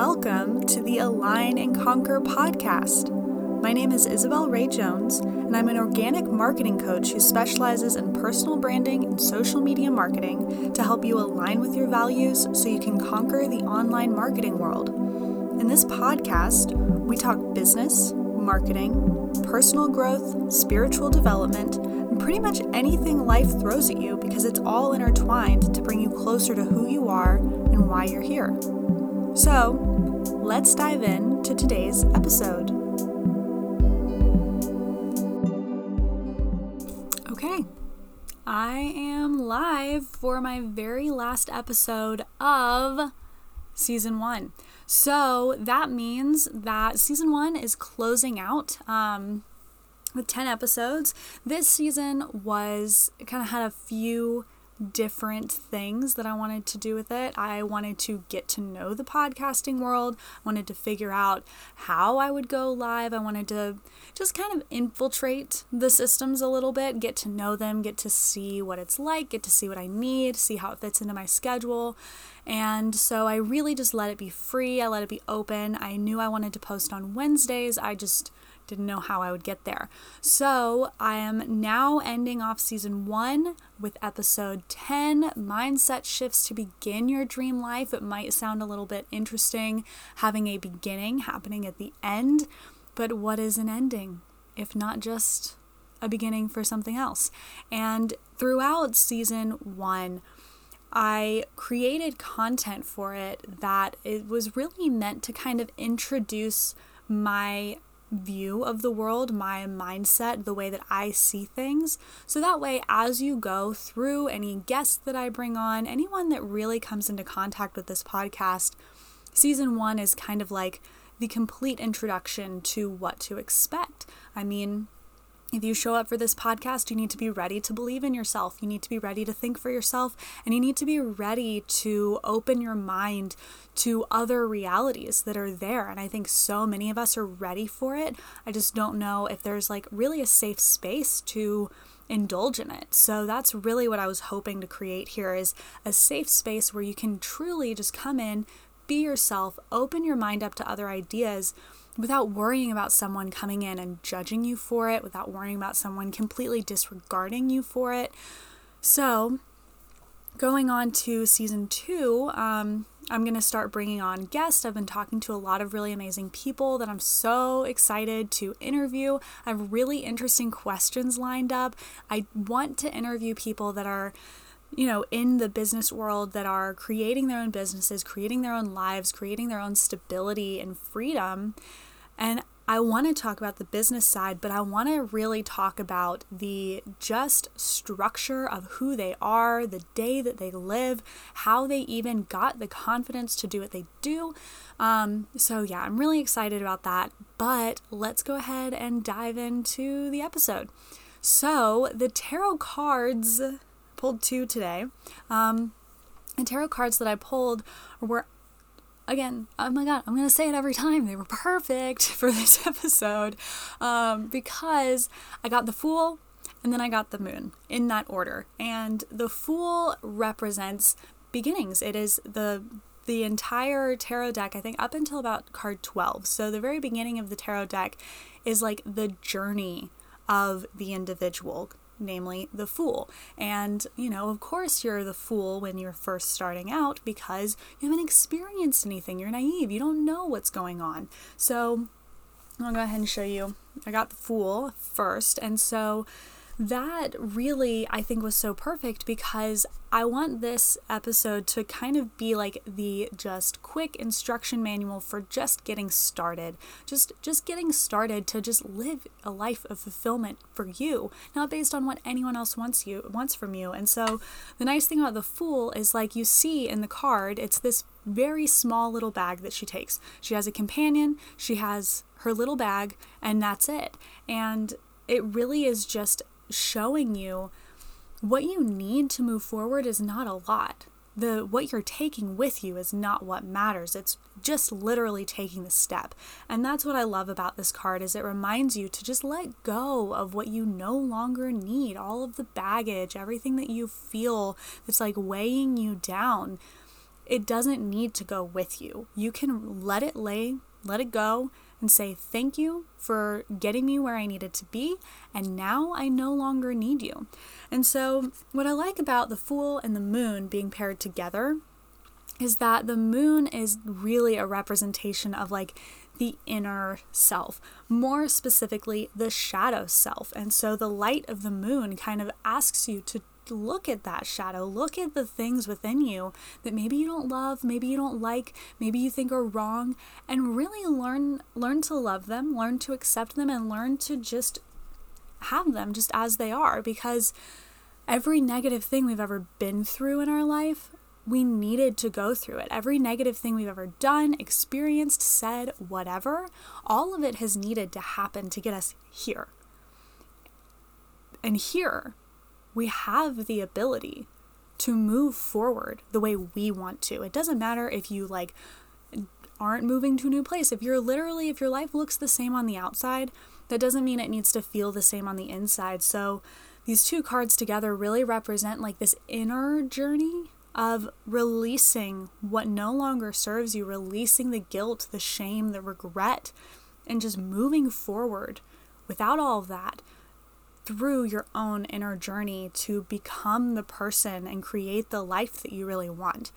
Welcome to the Align and Conquer podcast. My name is Isabel Rae Jones, and I'm an organic marketing coach who specializes in personal branding and social media marketing to help you align with your values so you can conquer the online marketing world. In this podcast, we talk business, marketing, personal growth, spiritual development, and pretty much anything life throws at you because it's all intertwined to bring you closer to who you are and why you're here. So, let's dive in to today's episode. Okay, I am live for my very last episode of season one. So that means that season one is closing out. Um, with 10 episodes. This season was kind of had a few different things that I wanted to do with it. I wanted to get to know the podcasting world. I wanted to figure out how I would go live. I wanted to just kind of infiltrate the systems a little bit, get to know them, get to see what it's like, get to see what I need, see how it fits into my schedule. And so I really just let it be free. I let it be open. I knew I wanted to post on Wednesdays. I just didn't know how I would get there. So I am now ending off season one with episode 10 Mindset Shifts to Begin Your Dream Life. It might sound a little bit interesting having a beginning happening at the end, but what is an ending if not just a beginning for something else? And throughout season one, I created content for it that it was really meant to kind of introduce my view of the world, my mindset, the way that I see things. So that way, as you go through any guests that I bring on, anyone that really comes into contact with this podcast, season one is kind of like the complete introduction to what to expect. I mean, if you show up for this podcast, you need to be ready to believe in yourself. You need to be ready to think for yourself, and you need to be ready to open your mind to other realities that are there. And I think so many of us are ready for it. I just don't know if there's like really a safe space to indulge in it. So that's really what I was hoping to create here is a safe space where you can truly just come in, be yourself, open your mind up to other ideas without worrying about someone coming in and judging you for it, without worrying about someone completely disregarding you for it. So, going on to season two, um, I'm going to start bringing on guests. I've been talking to a lot of really amazing people that I'm so excited to interview. I have really interesting questions lined up. I want to interview people that are you know, in the business world that are creating their own businesses, creating their own lives, creating their own stability and freedom. And I want to talk about the business side, but I want to really talk about the just structure of who they are, the day that they live, how they even got the confidence to do what they do. Um, so, yeah, I'm really excited about that. But let's go ahead and dive into the episode. So, the tarot cards pulled two today. Um, the tarot cards that I pulled were again, oh my god, I'm gonna say it every time. They were perfect for this episode um, because I got the Fool and then I got the Moon in that order. And the Fool represents beginnings. It is the the entire tarot deck, I think up until about card 12. So the very beginning of the tarot deck is like the journey of the individual namely the fool. And, you know, of course, you're the fool when you're first starting out because you haven't experienced anything. You're naive. You don't know what's going on. So, I'll go ahead and show you. I got the fool first. And so, that really I think was so perfect because I want this episode to kind of be like the just quick instruction manual for just getting started. Just just getting started to just live a life of fulfillment for you, not based on what anyone else wants you wants from you. And so the nice thing about the fool is like you see in the card, it's this very small little bag that she takes. She has a companion, she has her little bag, and that's it. And it really is just showing you what you need to move forward is not a lot. The what you're taking with you is not what matters. It's just literally taking the step. And that's what I love about this card is it reminds you to just let go of what you no longer need, all of the baggage, everything that you feel that's like weighing you down it doesn't need to go with you. You can let it lay, let it go, and say, Thank you for getting me where I needed to be, and now I no longer need you. And so, what I like about the Fool and the Moon being paired together is that the moon is really a representation of like the inner self, more specifically, the shadow self. And so the light of the moon kind of asks you to look at that shadow, look at the things within you that maybe you don't love, maybe you don't like, maybe you think are wrong, and really learn learn to love them, learn to accept them and learn to just have them just as they are because every negative thing we've ever been through in our life we needed to go through it. Every negative thing we've ever done, experienced, said, whatever, all of it has needed to happen to get us here. And here, we have the ability to move forward the way we want to. It doesn't matter if you like aren't moving to a new place. If you're literally, if your life looks the same on the outside, that doesn't mean it needs to feel the same on the inside. So, these two cards together really represent like this inner journey of releasing what no longer serves you, releasing the guilt, the shame, the regret, and just moving forward without all of that through your own inner journey to become the person and create the life that you really want.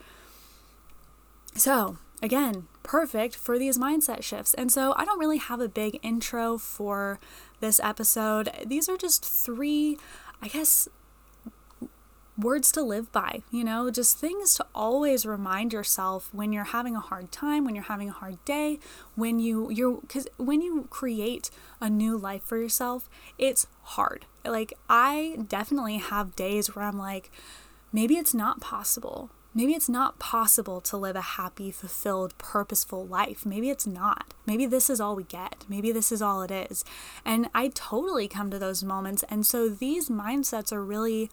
So, again, perfect for these mindset shifts. And so, I don't really have a big intro for this episode. These are just three, I guess, words to live by, you know, just things to always remind yourself when you're having a hard time, when you're having a hard day, when you you're cuz when you create a new life for yourself, it's hard. Like I definitely have days where I'm like maybe it's not possible. Maybe it's not possible to live a happy, fulfilled, purposeful life. Maybe it's not. Maybe this is all we get. Maybe this is all it is. And I totally come to those moments. And so these mindsets are really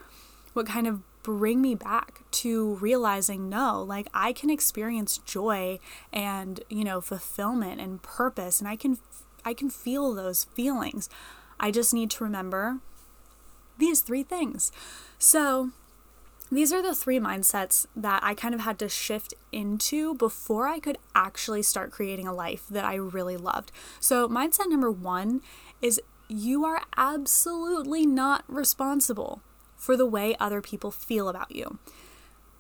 what kind of bring me back to realizing no, like I can experience joy and, you know, fulfillment and purpose and I can I can feel those feelings. I just need to remember these three things. So, these are the three mindsets that I kind of had to shift into before I could actually start creating a life that I really loved. So, mindset number one is you are absolutely not responsible for the way other people feel about you.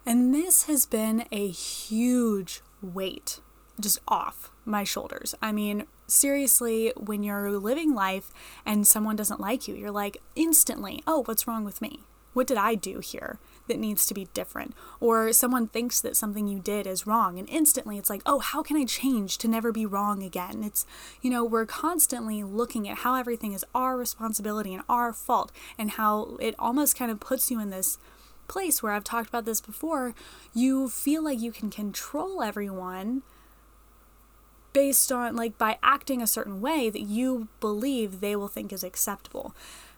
And this has been a huge weight just off my shoulders. I mean, seriously, when you're living life and someone doesn't like you, you're like instantly, oh, what's wrong with me? What did I do here that needs to be different? Or someone thinks that something you did is wrong, and instantly it's like, oh, how can I change to never be wrong again? It's, you know, we're constantly looking at how everything is our responsibility and our fault, and how it almost kind of puts you in this place where I've talked about this before. You feel like you can control everyone based on, like, by acting a certain way that you believe they will think is acceptable.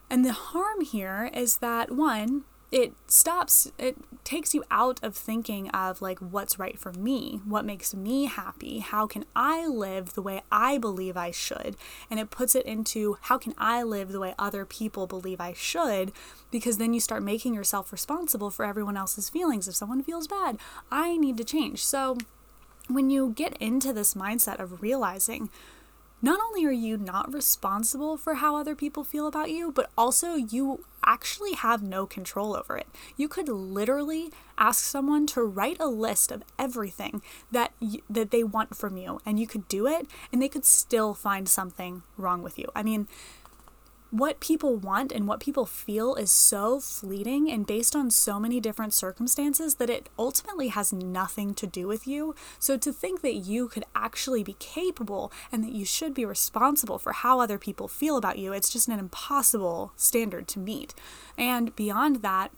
And the harm here is that one, it stops, it takes you out of thinking of like what's right for me, what makes me happy, how can I live the way I believe I should, and it puts it into how can I live the way other people believe I should, because then you start making yourself responsible for everyone else's feelings. If someone feels bad, I need to change. So when you get into this mindset of realizing, not only are you not responsible for how other people feel about you, but also you actually have no control over it. You could literally ask someone to write a list of everything that that they want from you and you could do it and they could still find something wrong with you. I mean, what people want and what people feel is so fleeting and based on so many different circumstances that it ultimately has nothing to do with you. So, to think that you could actually be capable and that you should be responsible for how other people feel about you, it's just an impossible standard to meet. And beyond that,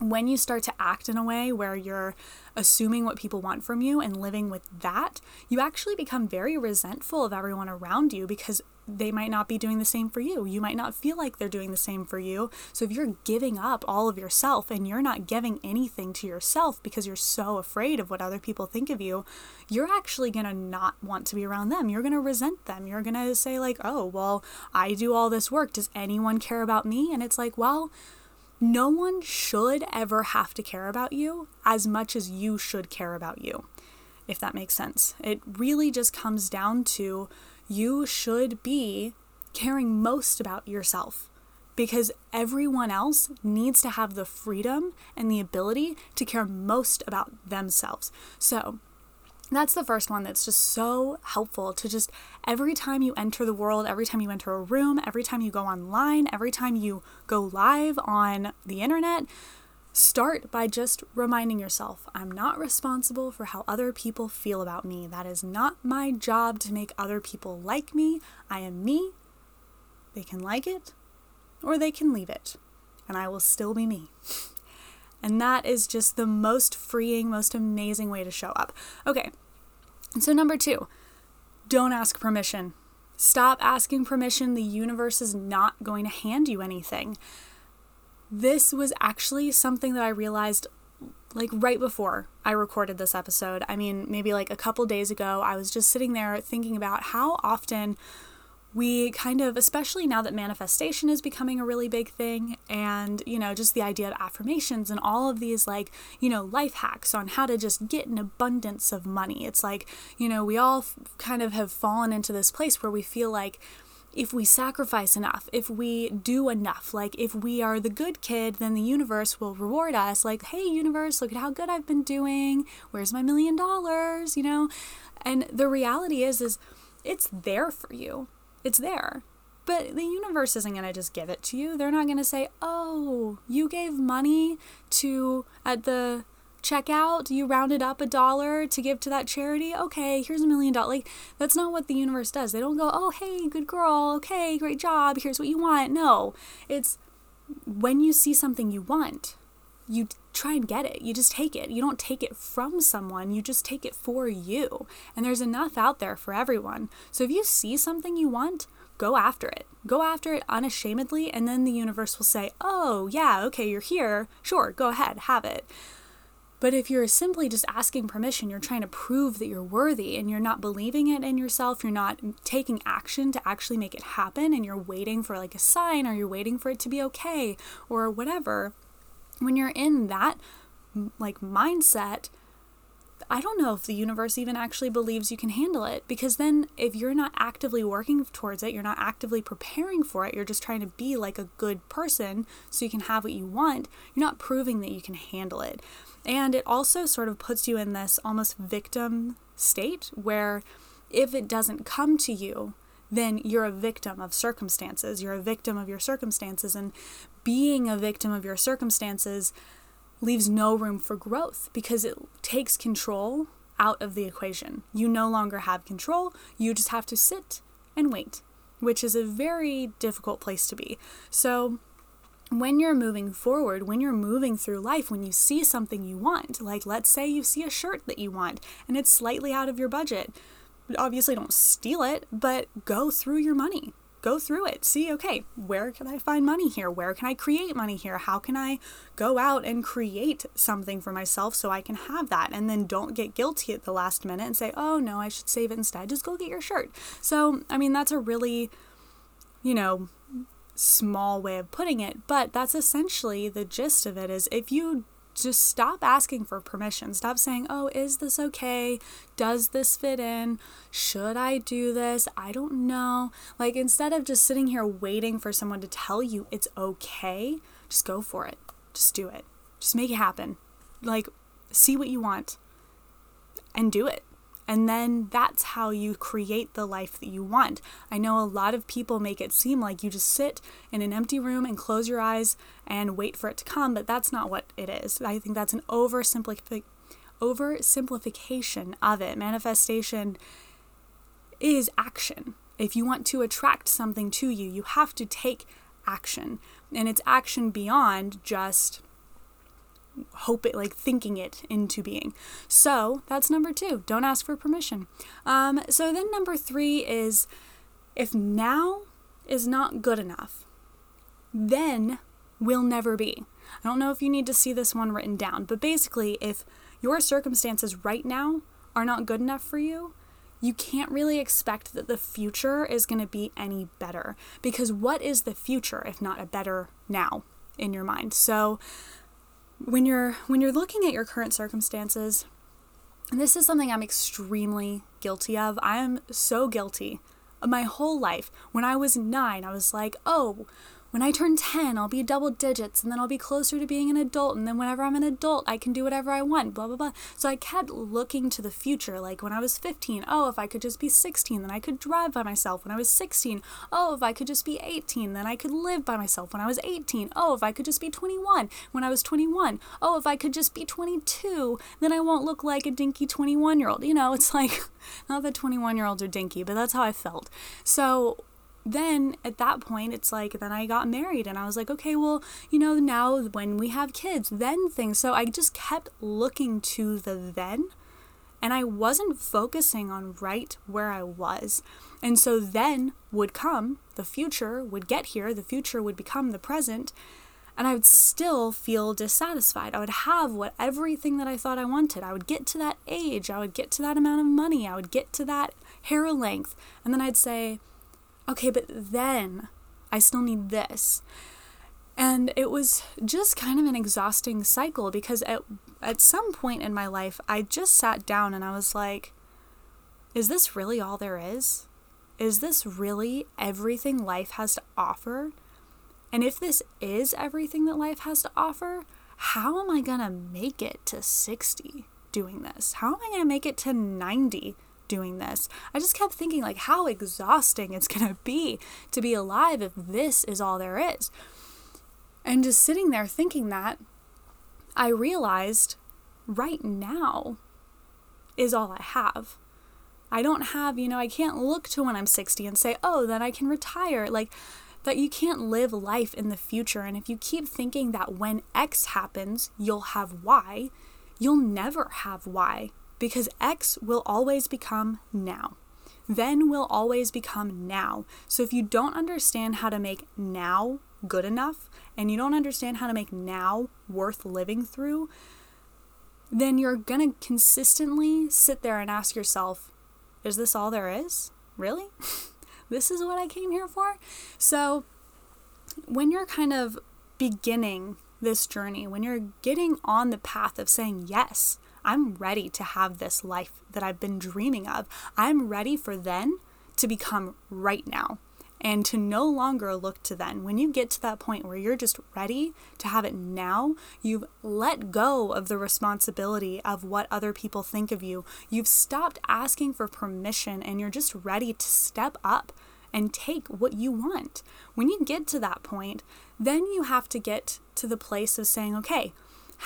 when you start to act in a way where you're assuming what people want from you and living with that, you actually become very resentful of everyone around you because they might not be doing the same for you. You might not feel like they're doing the same for you. So if you're giving up all of yourself and you're not giving anything to yourself because you're so afraid of what other people think of you, you're actually going to not want to be around them. You're going to resent them. You're going to say like, "Oh, well, I do all this work. Does anyone care about me?" And it's like, "Well, no one should ever have to care about you as much as you should care about you, if that makes sense. It really just comes down to you should be caring most about yourself because everyone else needs to have the freedom and the ability to care most about themselves. So, that's the first one that's just so helpful to just every time you enter the world, every time you enter a room, every time you go online, every time you go live on the internet, start by just reminding yourself I'm not responsible for how other people feel about me. That is not my job to make other people like me. I am me. They can like it or they can leave it, and I will still be me. And that is just the most freeing, most amazing way to show up. Okay, so number two, don't ask permission. Stop asking permission. The universe is not going to hand you anything. This was actually something that I realized like right before I recorded this episode. I mean, maybe like a couple days ago, I was just sitting there thinking about how often we kind of, especially now that manifestation is becoming a really big thing, and, you know, just the idea of affirmations and all of these, like, you know, life hacks on how to just get an abundance of money. It's like, you know, we all f- kind of have fallen into this place where we feel like, if we sacrifice enough, if we do enough, like if we are the good kid, then the universe will reward us. Like, hey, universe, look at how good I've been doing. Where's my million dollars? You know? And the reality is, is it's there for you it's there. But the universe isn't going to just give it to you. They're not going to say, "Oh, you gave money to at the checkout, you rounded up a dollar to give to that charity. Okay, here's a million dollars." Like that's not what the universe does. They don't go, "Oh, hey, good girl. Okay, great job. Here's what you want." No. It's when you see something you want, you try and get it. You just take it. You don't take it from someone, you just take it for you. And there's enough out there for everyone. So if you see something you want, go after it. Go after it unashamedly, and then the universe will say, Oh, yeah, okay, you're here. Sure, go ahead, have it. But if you're simply just asking permission, you're trying to prove that you're worthy and you're not believing it in yourself, you're not taking action to actually make it happen, and you're waiting for like a sign or you're waiting for it to be okay or whatever, when you're in that like mindset, I don't know if the universe even actually believes you can handle it because then if you're not actively working towards it, you're not actively preparing for it, you're just trying to be like a good person so you can have what you want, you're not proving that you can handle it. And it also sort of puts you in this almost victim state where if it doesn't come to you, then you're a victim of circumstances. You're a victim of your circumstances. And being a victim of your circumstances leaves no room for growth because it takes control out of the equation. You no longer have control, you just have to sit and wait, which is a very difficult place to be. So, when you're moving forward, when you're moving through life, when you see something you want, like let's say you see a shirt that you want and it's slightly out of your budget, obviously don't steal it, but go through your money. Go through it. See, okay, where can I find money here? Where can I create money here? How can I go out and create something for myself so I can have that? And then don't get guilty at the last minute and say, oh no, I should save it instead. Just go get your shirt. So, I mean, that's a really, you know, small way of putting it, but that's essentially the gist of it is if you just stop asking for permission. Stop saying, oh, is this okay? Does this fit in? Should I do this? I don't know. Like, instead of just sitting here waiting for someone to tell you it's okay, just go for it. Just do it. Just make it happen. Like, see what you want and do it. And then that's how you create the life that you want. I know a lot of people make it seem like you just sit in an empty room and close your eyes and wait for it to come, but that's not what it is. I think that's an oversimplification oversimplification of it. Manifestation is action. If you want to attract something to you, you have to take action. And it's action beyond just hope it like thinking it into being. So that's number two. Don't ask for permission. Um, so then number three is if now is not good enough then will never be. I don't know if you need to see this one written down but basically if your circumstances right now are not good enough for you you can't really expect that the future is going to be any better because what is the future if not a better now in your mind. So when you're when you're looking at your current circumstances, this is something I'm extremely guilty of. I am so guilty. Of my whole life, when I was nine, I was like, oh, when I turn 10, I'll be double digits and then I'll be closer to being an adult. And then whenever I'm an adult, I can do whatever I want, blah, blah, blah. So I kept looking to the future. Like when I was 15, oh, if I could just be 16, then I could drive by myself. When I was 16, oh, if I could just be 18, then I could live by myself. When I was 18, oh, if I could just be 21. When I was 21, oh, if I could just be 22, then I won't look like a dinky 21 year old. You know, it's like, not that 21 year olds are dinky, but that's how I felt. So then at that point it's like then I got married and I was like okay well you know now when we have kids then things. So I just kept looking to the then and I wasn't focusing on right where I was. And so then would come the future would get here the future would become the present and I would still feel dissatisfied. I would have what everything that I thought I wanted. I would get to that age, I would get to that amount of money, I would get to that hair length, and then I'd say, okay, but then I still need this. And it was just kind of an exhausting cycle because at, at some point in my life, I just sat down and I was like, is this really all there is? Is this really everything life has to offer? And if this is everything that life has to offer, how am I going to make it to 60 doing this? How am I going to make it to 90 doing this. I just kept thinking, like, how exhausting it's gonna be to be alive if this is all there is. And just sitting there thinking that, I realized right now is all I have. I don't have, you know, I can't look to when I'm 60 and say, oh, then I can retire. Like, that you can't live life in the future. And if you keep thinking that when X happens, you'll have Y, you'll never have Y because X will always become now. Then will always become now. So if you don't understand how to make now good enough and you don't understand how to make now worth living through, then you're to consistently sit there and ask yourself, is this all there is? Really? this is what I came here for? So when you're kind of beginning this journey, when you're getting on the path of saying, yes, I'm ready to have this life that I've been dreaming of. I'm ready for then to become right now and to no longer look to then. When you get to that point where you're just ready to have it now, you've let go of the responsibility of what other people think of you. You've stopped asking for permission and you're just ready to step up and take what you want. When you get to that point, then you have to get to the place of saying, okay,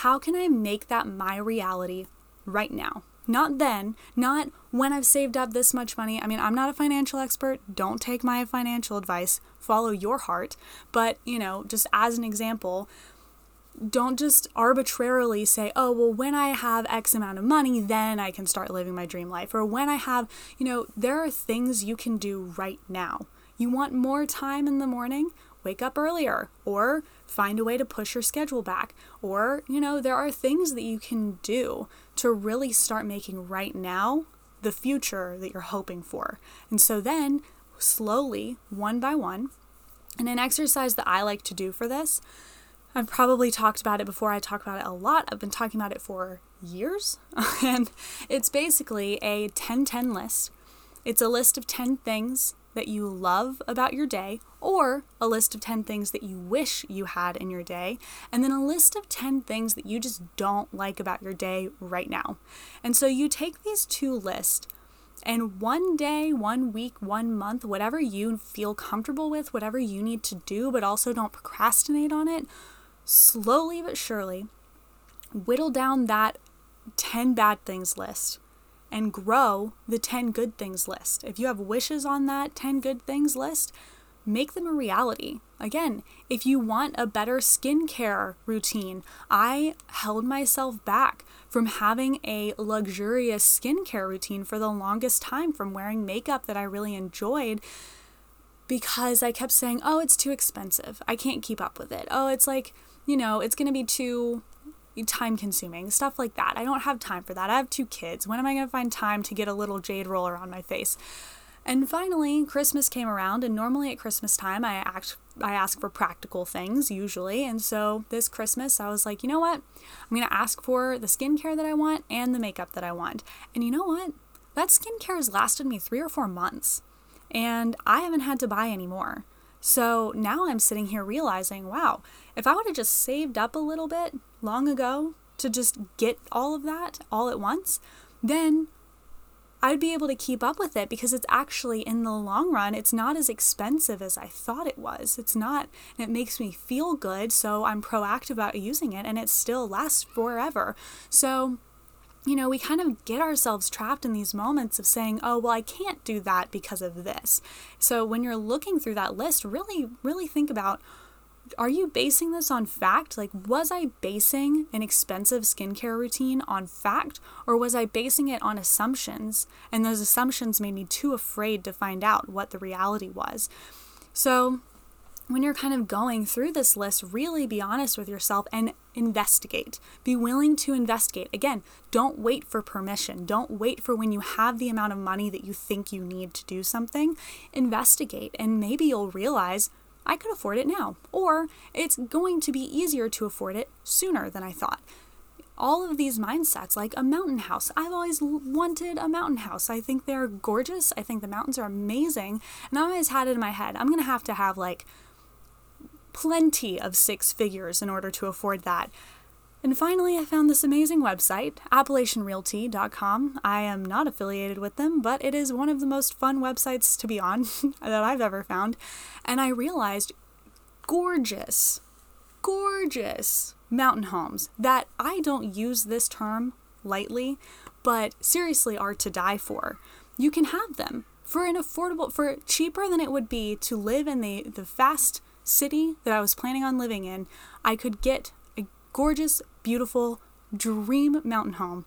how can I make that my reality right now? Not then, not when I've saved up this much money. I mean, I'm not a financial expert. Don't take my financial advice. Follow your heart. But, you know, just as an example, don't just arbitrarily say, oh, well, when I have X amount of money, then I can start living my dream life. Or when I have, you know, there are things you can do right now. You want more time in the morning? Wake up earlier. Or find a way to push your schedule back. Or, you know, there are things that you can do to really start making right now the future that you're hoping for. And so then, slowly, one by one, and an exercise that I like to do for this, I've probably talked about it before. I talk about it a lot. I've been talking about it for years. and it's basically a 10 10 list. It's a list of 10 things that you love about your day, or a list of 10 things that you wish you had in your day, and then a list of 10 things that you just don't like about your day right now. And so you take these two lists, and one day, one week, one month, whatever you feel comfortable with, whatever you need to do, but also don't procrastinate on it, slowly but surely whittle down that 10 bad things list and grow the 10 good things list. If you have wishes on that 10 good things list, make them a reality. Again, if you want a better skincare routine, I held myself back from having a luxurious skincare routine for the longest time, from wearing makeup that I really enjoyed because I kept saying, oh, it's too expensive. I can't keep up with it. Oh, it's like, you know, it's going to be too time consuming, stuff like that. I don't have time for that. I have two kids. When am I going to find time to get a little jade roller on my face? And finally, Christmas came around, and normally at Christmas time, I act I ask for practical things usually. And so this Christmas, I was like, you know what? I'm gonna ask for the skincare that I want and the makeup that I want. And you know what? That skincare has lasted me three or four months, and I haven't had to buy any more. So now I'm sitting here realizing, wow, if I would have just saved up a little bit long ago to just get all of that all at once, then I'd be able to keep up with it because it's actually in the long run, it's not as expensive as I thought it was. It's not, it makes me feel good, so I'm proactive about using it and it still lasts forever. So, you know, we kind of get ourselves trapped in these moments of saying, oh, well, I can't do that because of this. So when you're looking through that list, really, really think about are you basing this on fact? Like, was I basing an expensive skincare routine on fact, or was I basing it on assumptions? And those assumptions made me too afraid to find out what the reality was. So, when you're kind of going through this list, really be honest with yourself and investigate. Be willing to investigate. Again, don't wait for permission. Don't wait for when you have the amount of money that you think you need to do something. Investigate, and maybe you'll realize I could afford it now, or it's going to be easier to afford it sooner than I thought. All of these mindsets, like a mountain house. I've always wanted a mountain house. I think they're gorgeous. I think the mountains are amazing. And I always had it in my head I'm going to have to have like plenty of six figures in order to afford that. And finally, I found this amazing website, AppalachianRealty.com. I am not affiliated with them, but it is one of the most fun websites to be on that I've ever found. And I realized gorgeous, gorgeous mountain homes that I don't use this term lightly, but seriously are to die for. You can have them for an affordable, for cheaper than it would be to live in the, the fast city that I was planning on living in. I could get a gorgeous, beautiful, dream mountain home.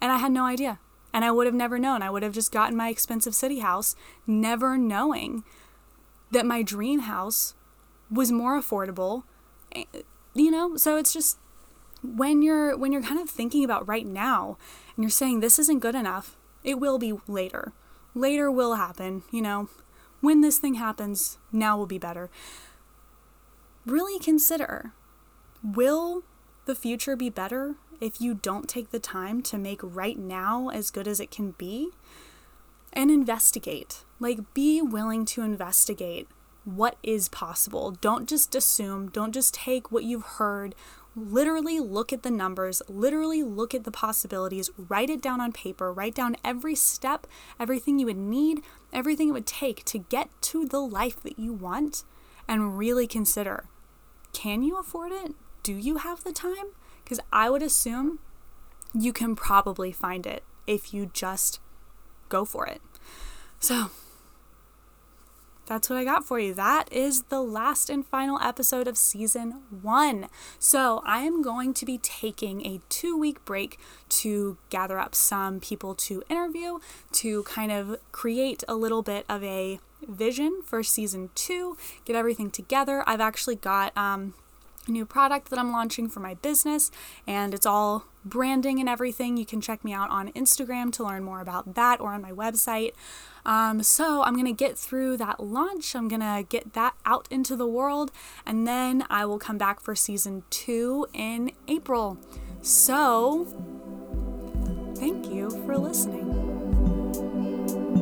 And I had no idea. And I would have never known. I would have just gotten my expensive city house, never knowing that my dream house was more affordable. Eh, you know, so it's just when you're when you're kind of thinking about right now and you're saying this isn't good enough, it will be later. Later will happen, you know. When this thing happens, now will be better. Really consider Will the future be better if you don't take the time to make right now as good as it can be? And investigate. Like, be willing to investigate what is possible. Don't just assume, don't just take what you've heard. Literally look at the numbers, literally look at the possibilities, write it down on paper, write down every step, everything you would need, everything it would take to get to the life that you want, and really consider can you afford it? Do you have the time? Because I would assume you can probably find it if you just go for it. So, that's what I got for you. That is the last and final episode of season one. So, I am going to be taking a two week break to gather up some people to interview, to kind of create a little bit of a vision for season two, get everything together. I've actually got, um, new product that I'm launching for my business, and it's all branding and everything. You can check me out on Instagram to learn more about that or on my website. Um, so I'm going to get through that launch. I'm going to get that out into the world, and then I will come back for season two in April. So, thank you for listening.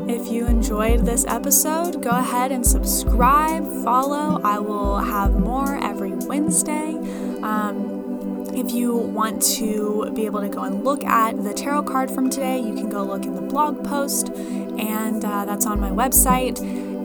If you enjoyed this episode, go ahead and subscribe, follow. I will have more every Wednesday. Um, if you want to be able to go and look at the tarot card from today, you can go look in the blog post, and uh, that's on my website,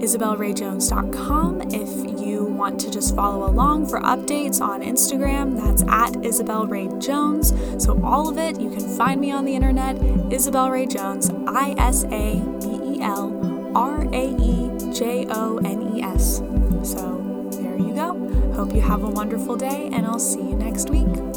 isabelraejones.com. If you want to just follow along for updates on Instagram, that's at Isabel Rae Jones. So, all of it, you can find me on the internet, Isabel Rae Jones, I S A B L R A E J O N E S. So there you go. Hope you have a wonderful day, and I'll see you next week.